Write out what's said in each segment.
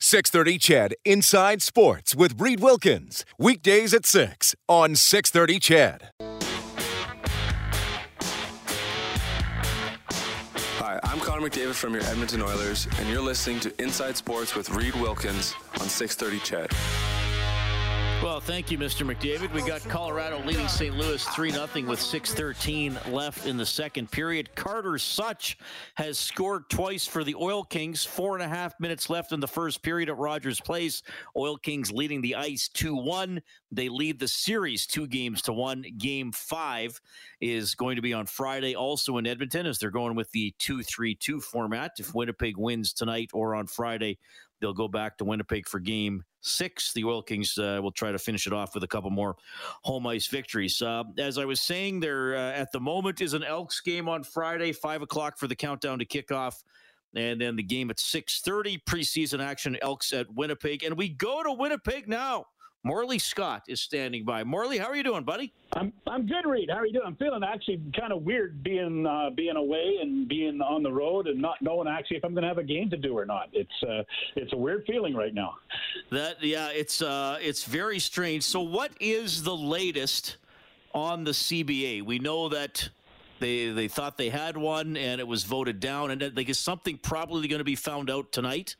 630 CHED Inside Sports with Reed Wilkins. Weekdays at 6 on 630 Chad. Hi, I'm Connor McDavid from your Edmonton Oilers, and you're listening to Inside Sports with Reed Wilkins on 630 CHED. Well, thank you, Mr. McDavid. We got Colorado leading St. Louis 3 0 with 6.13 left in the second period. Carter Souch has scored twice for the Oil Kings. Four and a half minutes left in the first period at Rogers Place. Oil Kings leading the ice 2 1. They lead the series two games to one. Game five is going to be on Friday, also in Edmonton, as they're going with the 2 3 2 format. If Winnipeg wins tonight or on Friday, they'll go back to Winnipeg for game six. The Oil Kings uh, will try to finish it off with a couple more home ice victories. Uh, as I was saying, there uh, at the moment is an Elks game on Friday, five o'clock for the countdown to kickoff. And then the game at 6:30 preseason action Elks at Winnipeg and we go to Winnipeg now. Morley Scott is standing by. Morley, how are you doing, buddy? I'm I'm good, Reed. How are you doing? I'm feeling actually kind of weird being uh, being away and being on the road and not knowing actually if I'm going to have a game to do or not. It's uh, it's a weird feeling right now. That yeah, it's uh, it's very strange. So, what is the latest on the CBA? We know that they they thought they had one and it was voted down, and like is something probably going to be found out tonight?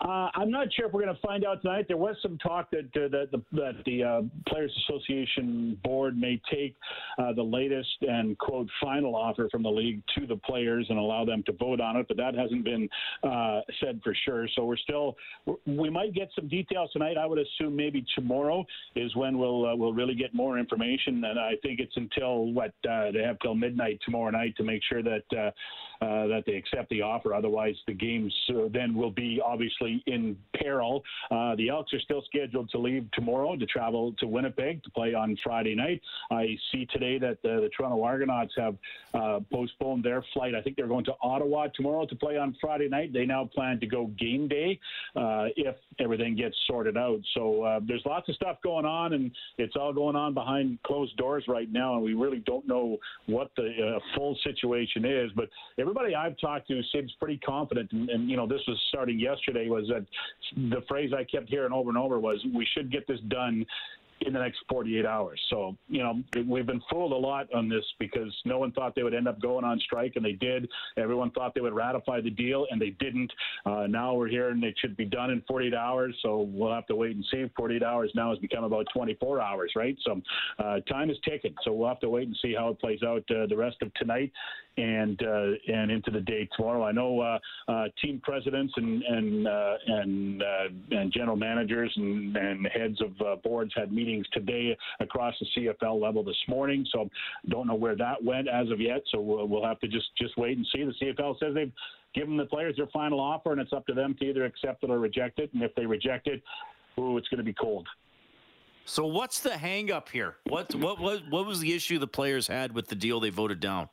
Uh, I'm not sure if we're going to find out tonight. There was some talk that uh, that the, that the uh, Players Association board may take uh, the latest and quote final offer from the league to the players and allow them to vote on it, but that hasn't been uh, said for sure. So we're still we might get some details tonight. I would assume maybe tomorrow is when we'll uh, we'll really get more information, and I think it's until what they have till midnight tomorrow night to make sure that that they accept the offer. Otherwise, the games then will be obviously in peril. Uh, the Elks are still scheduled to leave tomorrow to travel to Winnipeg to play on Friday night. I see today that the, the Toronto Argonauts have uh, postponed their flight. I think they're going to Ottawa tomorrow to play on Friday night. They now plan to go game day uh, if everything gets sorted out. So uh, there's lots of stuff going on, and it's all going on behind closed doors right now, and we really don't know what the uh, full situation is. But everybody I've talked to seems pretty confident, and, and you know this was starting yesterday was that the phrase I kept hearing over and over was, "We should get this done in the next 48 hours. So, you know, we've been fooled a lot on this because no one thought they would end up going on strike, and they did. Everyone thought they would ratify the deal, and they didn't. Uh, now we're here, and it should be done in 48 hours, so we'll have to wait and see. 48 hours now has become about 24 hours, right? So uh, time is ticking, so we'll have to wait and see how it plays out uh, the rest of tonight and uh, and into the day tomorrow. I know uh, uh, team presidents and and and and general managers and, and heads of boards had meetings today across the CFL level this morning. So don't know where that went as of yet. So we'll, we'll have to just just wait and see. The CFL says they've given the players their final offer, and it's up to them to either accept it or reject it. And if they reject it, ooh, it's going to be cold. So what's the hangup here? What what what what was the issue the players had with the deal they voted down?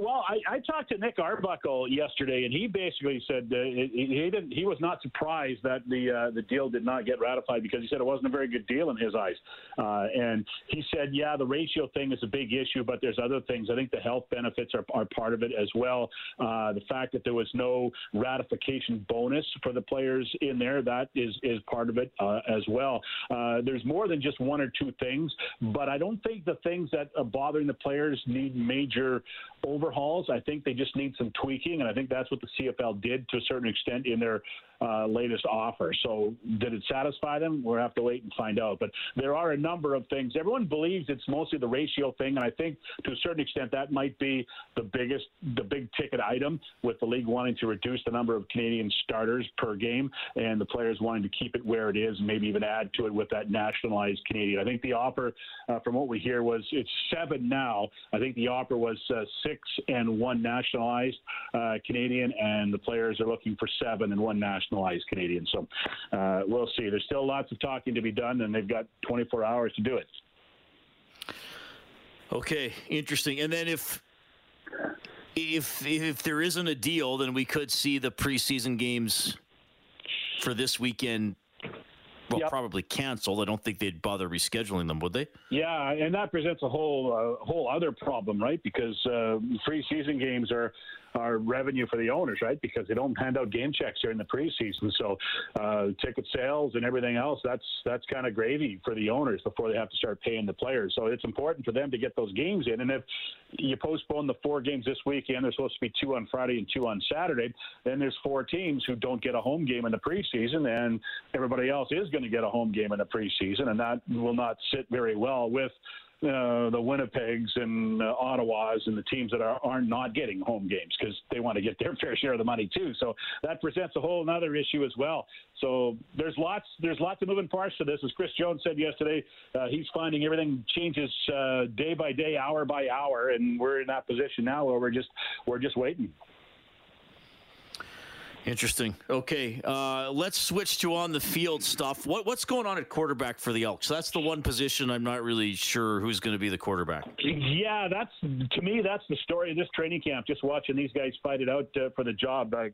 Well, I, I talked to Nick Arbuckle yesterday, and he basically said uh, he, didn't. He was not surprised that the uh, the deal did not get ratified because he said it wasn't a very good deal in his eyes. Uh, and he said, yeah, the ratio thing is a big issue, but there's other things. I think the health benefits are, are part of it as well. Uh, the fact that there was no ratification bonus for the players in there that is is part of it uh, as well. Uh, there's more than just one or two things, but I don't think the things that are bothering the players need major overhauls. I think they just need some tweaking, and I think that's what the CFL did to a certain extent in their uh, latest offer. So, did it satisfy them? We'll have to wait and find out. But there are a number of things. Everyone believes it's mostly the ratio thing, and I think to a certain extent that might be the biggest, the big ticket item with the league wanting to reduce the number of Canadian starters per game, and the players wanting to keep it where it is, and maybe even add to it with that nationalized Canadian. I think the offer, uh, from what we hear, was it's seven now. I think the offer was uh, six and one nationalized uh, Canadian, and the players are looking for seven and one nationalized nationalized Canadian. So uh, we'll see. There's still lots of talking to be done, and they've got 24 hours to do it. Okay, interesting. And then if if if there isn't a deal, then we could see the preseason games for this weekend well, yep. probably canceled. I don't think they'd bother rescheduling them, would they? Yeah, and that presents a whole uh, whole other problem, right? Because uh, preseason games are are revenue for the owners, right? Because they don't hand out game checks during the preseason. So uh, ticket sales and everything else, that's that's kind of gravy for the owners before they have to start paying the players. So it's important for them to get those games in. And if you postpone the four games this weekend, there's supposed to be two on Friday and two on Saturday, then there's four teams who don't get a home game in the preseason, and everybody else is going to get a home game in the preseason, and that will not sit very well with uh, the Winnipegs and uh, Ottawas and the teams that are, are not getting home games because they want to get their fair share of the money too. So that presents a whole other issue as well. So there's lots there's lots of moving parts to this. As Chris Jones said yesterday, uh, he's finding everything changes uh, day by day, hour by hour, and we're in that position now where we're just we're just waiting. Interesting. Okay, uh, let's switch to on the field stuff. What, what's going on at quarterback for the Elks? That's the one position I'm not really sure who's going to be the quarterback. Yeah, that's to me that's the story of this training camp. Just watching these guys fight it out uh, for the job. Uh,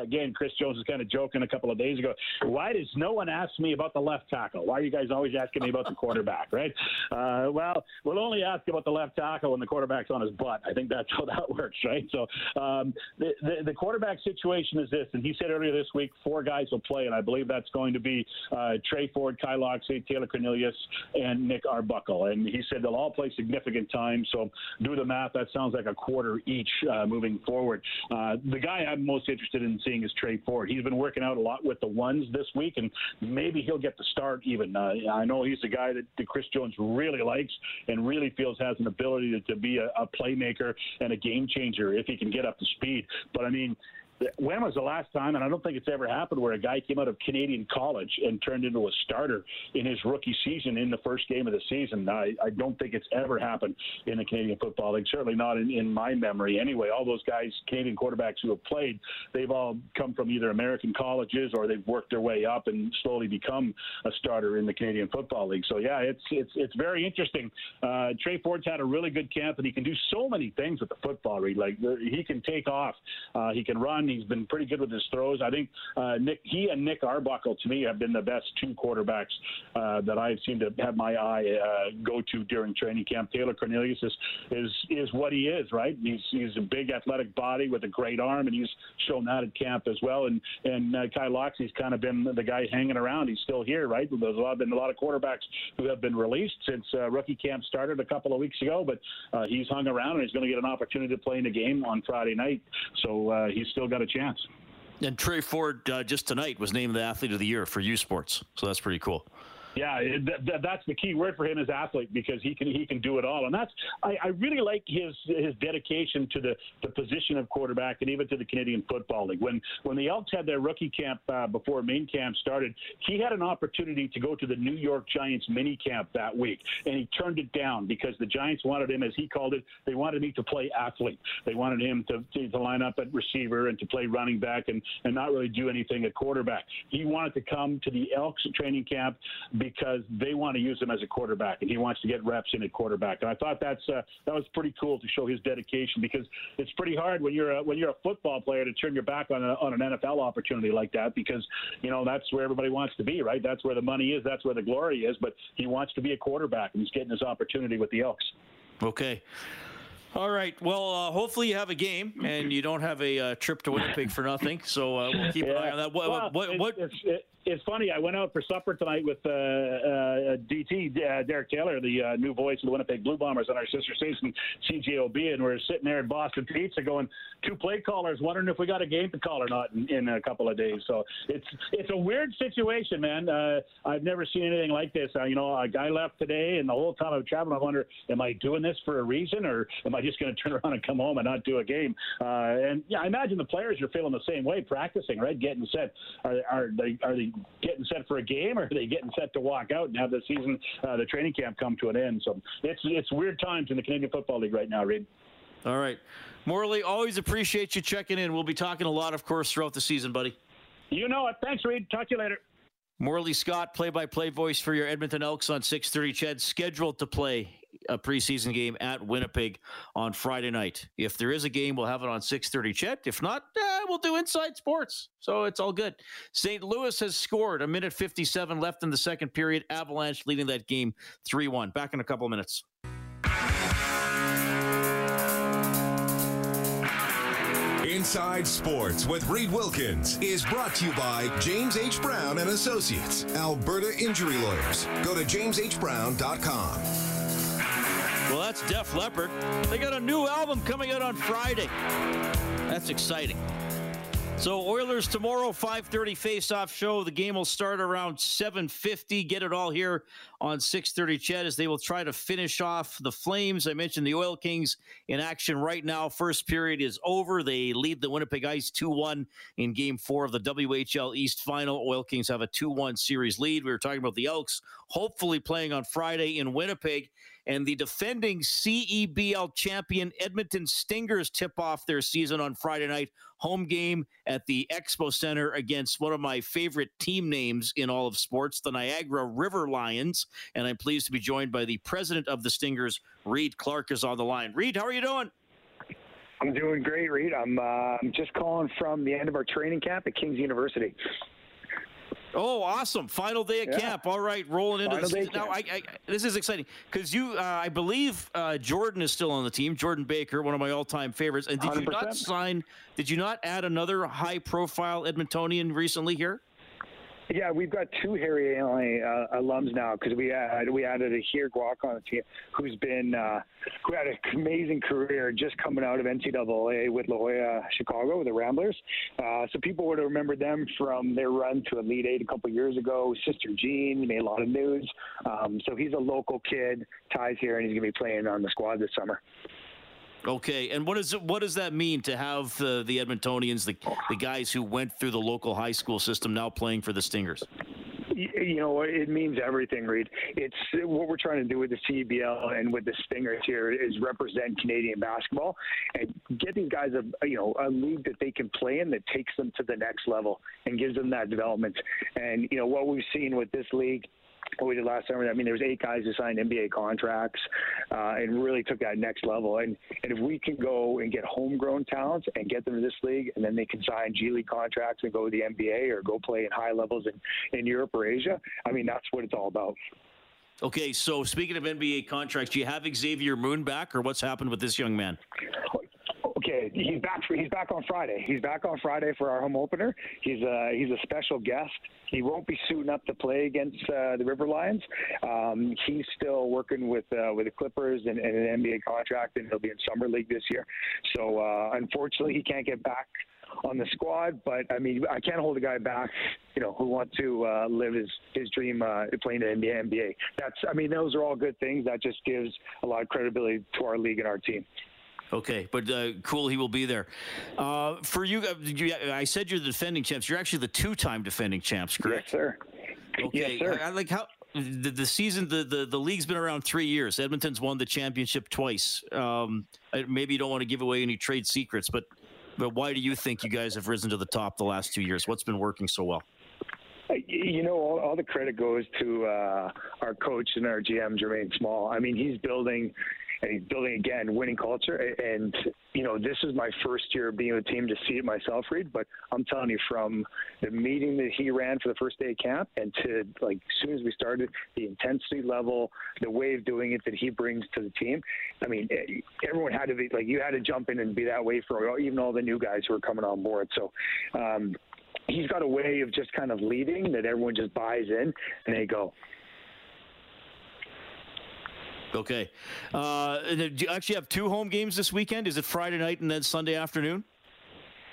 again, Chris Jones was kind of joking a couple of days ago. Why does no one ask me about the left tackle? Why are you guys always asking me about the quarterback? Right? Uh, well, we'll only ask about the left tackle when the quarterback's on his butt. I think that's how that works, right? So um, the, the the quarterback situation is this this, and he said earlier this week four guys will play, and I believe that's going to be uh, Tre Ford, Kai Locksley, Taylor Cornelius, and Nick Arbuckle. And he said they'll all play significant time. So do the math. That sounds like a quarter each uh, moving forward. Uh, the guy I'm most interested in seeing is Tre Ford. He's been working out a lot with the ones this week, and maybe he'll get the start even. Uh, I know he's the guy that, that Chris Jones really likes and really feels has an ability to, to be a, a playmaker and a game changer if he can get up to speed. But I mean, when was the last time, and I don't think it's ever happened, where a guy came out of Canadian college and turned into a starter in his rookie season in the first game of the season? I, I don't think it's ever happened in the Canadian Football League, certainly not in, in my memory anyway. All those guys, Canadian quarterbacks who have played, they've all come from either American colleges or they've worked their way up and slowly become a starter in the Canadian Football League. So, yeah, it's, it's, it's very interesting. Uh, Tre Ford's had a really good camp, and he can do so many things with the football. Reed. Like, he can take off, uh, he can run He's been pretty good with his throws. I think uh, Nick, he and Nick Arbuckle to me have been the best two quarterbacks uh, that I've seen to have my eye uh, go to during training camp. Taylor Cornelius is is is what he is, right? He's he's a big athletic body with a great arm, and he's shown that at camp as well. And and uh, Kai Locksley's kind of been the guy hanging around. He's still here, right? There's a lot, been a lot of quarterbacks who have been released since uh, rookie camp started a couple of weeks ago, but uh, he's hung around and he's going to get an opportunity to play in a game on Friday night. So uh, he's still got got a chance. And Tre Ford uh, just tonight was named the athlete of the year for U Sports, so that's pretty cool. Yeah, that, that's the key word for him as athlete because he can he can do it all, and that's I, I really like his his dedication to the, the position of quarterback and even to the Canadian Football League. When when the Elks had their rookie camp uh, before main camp started, he had an opportunity to go to the New York Giants mini camp that week, and he turned it down because the Giants wanted him, as he called it, they wanted me to play athlete. They wanted him to, to, to line up at receiver and to play running back and and not really do anything at quarterback. He wanted to come to the Elks training camp because they want to use him as a quarterback, and he wants to get reps in at quarterback. And I thought that's uh, that was pretty cool to show his dedication because it's pretty hard when you're a, when you're a football player to turn your back on a, on an NFL opportunity like that because you know that's where everybody wants to be, right? That's where the money is, that's where the glory is. But he wants to be a quarterback, and he's getting his opportunity with the Elks. Okay. All right. Well, uh, hopefully you have a game and you don't have a uh, trip to Winnipeg for nothing. So uh, we'll keep yeah. an eye on that. What? Well, what, what, it's, it's, it's funny. I went out for supper tonight with uh, uh, DT uh, Derek Taylor, the uh, new voice of the Winnipeg Blue Bombers, on our sister station CJOB, and we're sitting there at Boston Pizza, going two play callers, wondering if we got a game to call or not in, in a couple of days. So it's it's a weird situation, man. Uh, I've never seen anything like this. Uh, you know, a guy left today, and the whole time I'm traveling, I wonder, am I doing this for a reason, or am I just going to turn around and come home and not do a game? and yeah, I imagine the players are feeling the same way, practicing, right, getting set. Are, are they are they getting set for a game, or are they getting set to walk out and have the season, uh, the training camp come to an end? So it's it's weird times in the Canadian Football League right now, Reed. All right, Morley, always appreciate you checking in. We'll be talking a lot, of course, throughout the season, buddy. You know it. Thanks, Reed. Talk to you later. Morley Scott, play-by-play voice for your Edmonton Elks on 6:30. Ched scheduled to play a preseason game at Winnipeg on Friday night. If there is a game, we'll have it on 6:30. Ched. If not, eh, we'll do Inside Sports. So it's all good. St. Louis has scored a minute 57 left in the second period. Avalanche leading that game 3-1. Back in a couple of minutes. Inside Sports with Reed Wilkins is brought to you by James H. Brown and Associates, Alberta Injury Lawyers. Go to jameshbrown.com. Well, that's Def Leppard. They got a new album coming out on Friday. That's exciting. So Oilers tomorrow, 5:30 face-off show. The game will start around 7:50. Get it all here on 6:30. Ched as they will try to finish off the Flames. I mentioned the Oil Kings in action right now. First period is over. They lead the Winnipeg Ice 2-1 in Game Four of the WHL East Final. Oil Kings have a 2-1 series lead. We were talking about the Elks, hopefully playing on Friday in Winnipeg and the defending CEBL champion Edmonton Stingers tip off their season on Friday night. Home game at the Expo Center against one of my favorite team names in all of sports, the Niagara River Lions. And I'm pleased to be joined by the president of the Stingers, Reed Clark, is on the line. Reed, how are you doing? I'm doing great, Reed. I'm, uh, I'm just calling from the end of our training camp at King's University. Oh, awesome! Final day of yeah. camp. All right, rolling into the this. Now, I, I, this is exciting because you, uh, I believe, uh, Jordan is still on the team. Jordan Baker, one of my all-time favorites. And did 100%. you not sign? Did you not add another high-profile Edmontonian recently here? Yeah, we've got two Harry Ainlay uh, alums now because we had we added a here Guac on the team who's been uh, who had an amazing career just coming out of NCAA with Loyola Chicago with the Ramblers. Uh, so people would have remembered them from their run to Elite Eight a couple years ago. Sister Jean made a lot of news. Um, so he's a local kid, ties here, and he's going to be playing on the squad this summer. Okay, and what does what does that mean to have the the Edmontonians, the the guys who went through the local high school system, now playing for the Stingers? you know, it means everything, Reed. It's what we're trying to do with the CBL and with the Stingers here is represent Canadian basketball and get these guys a you know a league that they can play in that takes them to the next level and gives them that development. And you know what we've seen with this league what we did last summer. I mean, there was eight guys who signed NBA contracts uh, and really took that next level. And and if we can go and get homegrown talents and get them to this league, and then they can sign G League contracts and go to the NBA or go play in high levels in in Europe or Asia. I mean, that's what it's all about. Okay, so speaking of NBA contracts, do you have Xavier Moon back, or what's happened with this young man? Okay, he's back. For, he's back on Friday. He's back on Friday for our home opener. He's a he's a special guest. He won't be suiting up to play against uh, the River Lions. Um, he's still working with uh, with the Clippers and, and, an NBA contract, and he'll be in summer league this year. So uh, unfortunately, he can't get back on the squad. But I mean, I can't hold a guy back, you know, who wants to uh, live his his dream uh, playing in the NBA. That's I mean, those are all good things. That just gives a lot of credibility to our league and our team. Okay, but uh, cool, he will be there. Uh, for you, uh, you, I said you're the defending champs. You're actually the two-time defending champs, correct? Yes, sir. Okay, yes, sir. I, I like how the, the season, the, the the league's been around three years. Edmonton's won the championship twice. Um, maybe you don't want to give away any trade secrets, but but why do you think you guys have risen to the top the last two years? What's been working so well? You know, all, all the credit goes to uh, our coach and our GM, Jermaine Small. I mean, he's building and he's building again winning culture. And you know, this is my first year being with the team to see it myself, Reed. But I'm telling you, from the meeting that he ran for the first day of camp, and to like as soon as we started, the intensity level, the way of doing it that he brings to the team. I mean, eh, everyone had to be like you had to jump in and be that way for even all the new guys who are coming on board. So. Um, he's got a way of just kind of leading that everyone just buys in and they go, Okay. Uh, do you actually have two home games this weekend? Is it Friday night and then Sunday afternoon?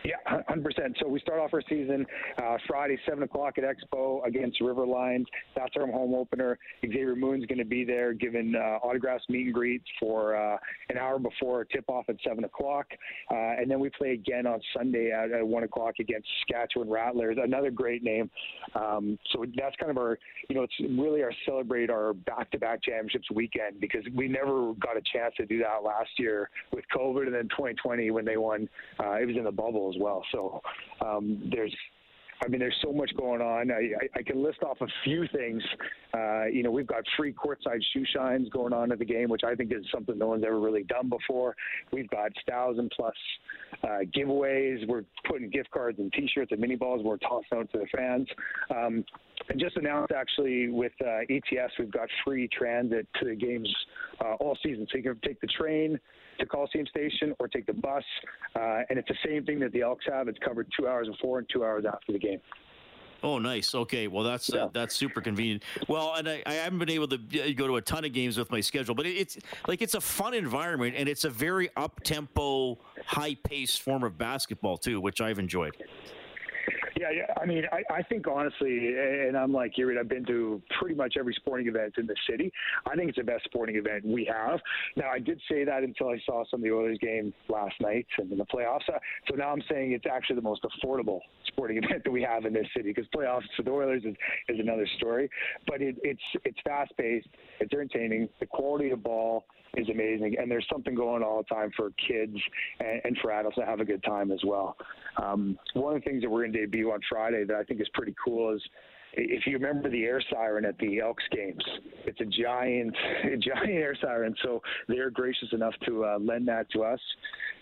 Yeah, 100%. So we start off our season uh, Friday, 7 o'clock at Expo against River Lions. That's our home opener. Xavier Moon's going to be there giving uh, autographs, meet and greets for uh, an hour before tip off at 7 o'clock. Uh, and then we play again on Sunday at, at 1 o'clock against Saskatchewan Rattlers, another great name. Um, so that's kind of our, you know, it's really our celebrate our back to back championships weekend because we never got a chance to do that last year with COVID and then 2020 when they won. Uh, it was in the bubble as well. So um, there's I mean, there's so much going on. I, I, I can list off a few things. Uh, you know, we've got free courtside shoe shines going on at the game, which I think is something no one's ever really done before. We've got thousand plus uh, giveaways. We're putting gift cards and T-shirts and mini balls. We're tossing out to the fans. Um, and just announced actually with uh, ETS, we've got free transit to the games uh, all season. So you can take the train to Coliseum Station or take the bus. Uh, and it's the same thing that the Elks have. It's covered two hours before and two hours after the game. Oh, nice. Okay, well that's yeah. uh, that's super convenient. Well, and I, I, haven't been able to uh, go to a ton of games with my schedule, but it's like it's a fun environment and it's a very up tempo, high paced form of basketball too, which I've enjoyed. Yeah, yeah. I mean, I, I think honestly, and I'm like you, I've been to pretty much every sporting event in the city. I think it's the best sporting event we have. Now, I did say that until I saw some of the Oilers game last night and in the playoffs. Uh, so now I'm saying it's actually the most affordable sporting event that we have in this city because playoffs for the Oilers is, is another story. But it, it's it's fast paced, it's entertaining. The quality of ball is amazing, and there's something going on all the time for kids and, and for adults to have a good time as well. Um, one of the things that we're going to debut on Friday that I think is pretty cool is if you remember the air siren at the Elks games, it's a giant, a giant air siren. So they're gracious enough to uh, lend that to us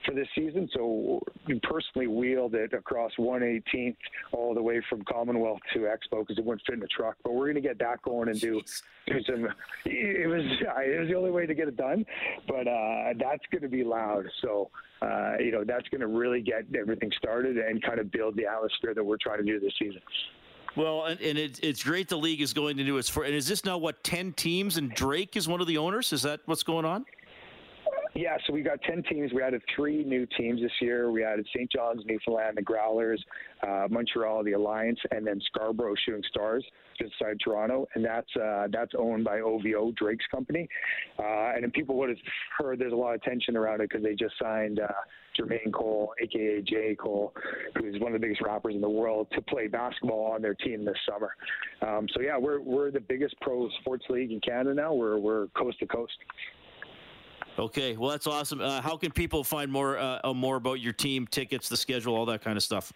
for this season. So we personally wheeled it across 118th all the way from Commonwealth to Expo because it wouldn't fit in the truck. But we're going to get that going and do do some. It was it was the only way to get it done, but uh, that's going to be loud. So. Uh, you know that's going to really get everything started and kind of build the atmosphere that we're trying to do this season. Well, and, and it, it's great the league is going to do its for. And is this now what ten teams? And Drake is one of the owners. Is that what's going on? Yeah, so we've got 10 teams. We added three new teams this year. We added St. John's, Newfoundland, the Growlers, uh, Montreal, the Alliance, and then Scarborough Shooting Stars, just outside Toronto. And that's uh, that's owned by OVO, Drake's company. Uh, and people would have heard there's a lot of tension around it because they just signed uh, Jermaine Cole, aka J. Cole, who's one of the biggest rappers in the world, to play basketball on their team this summer. Um, so yeah, we're we're the biggest pro sports league in Canada now. We're we're coast to coast. Okay, well that's awesome. Uh, how can people find more uh, uh, more about your team, tickets, the schedule, all that kind of stuff?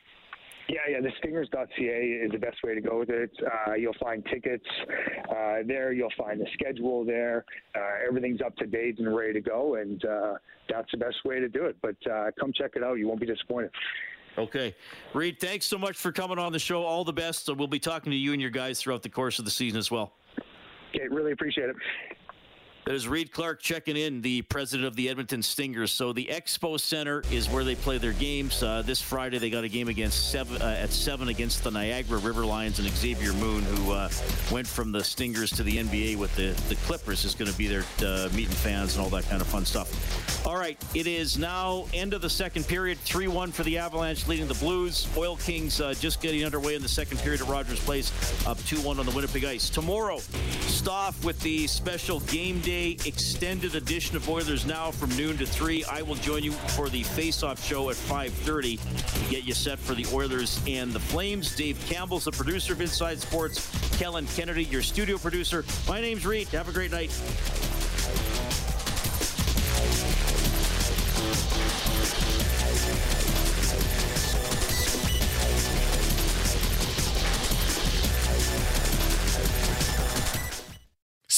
Yeah, yeah. The stingers.ca is the best way to go with it. Uh, you'll find tickets uh, there. You'll find the schedule there. Uh, everything's up to date and ready to go, and uh, that's the best way to do it. But uh, come check it out. You won't be disappointed. Okay. Reed, thanks so much for coming on the show. All the best. So we'll be talking to you and your guys throughout the course of the season as well. Okay, really appreciate it. That is Reed Clark checking in, the president of the Edmonton Stingers. So the Expo Center is where they play their games. Uh, this Friday they got a game against seven uh, at seven against the Niagara River Lions and Xavier Moon, who uh, went from the Stingers to the NBA with the the Clippers, is going to be there uh, meeting fans and all that kind of fun stuff. All right, it is now end of the second period. Three one for the Avalanche, leading the Blues. Oil Kings uh, just getting underway in the second period at Rogers Place, up two one on the Winnipeg Ice. Tomorrow, Stoff with the special game day extended edition of Oilers Now from noon to 3. I will join you for the face-off show at 5.30 to get you set for the Oilers and the Flames. Dave Campbell's the producer of Inside Sports. Kellen Kennedy, your studio producer. My name's Reed. Have a great night.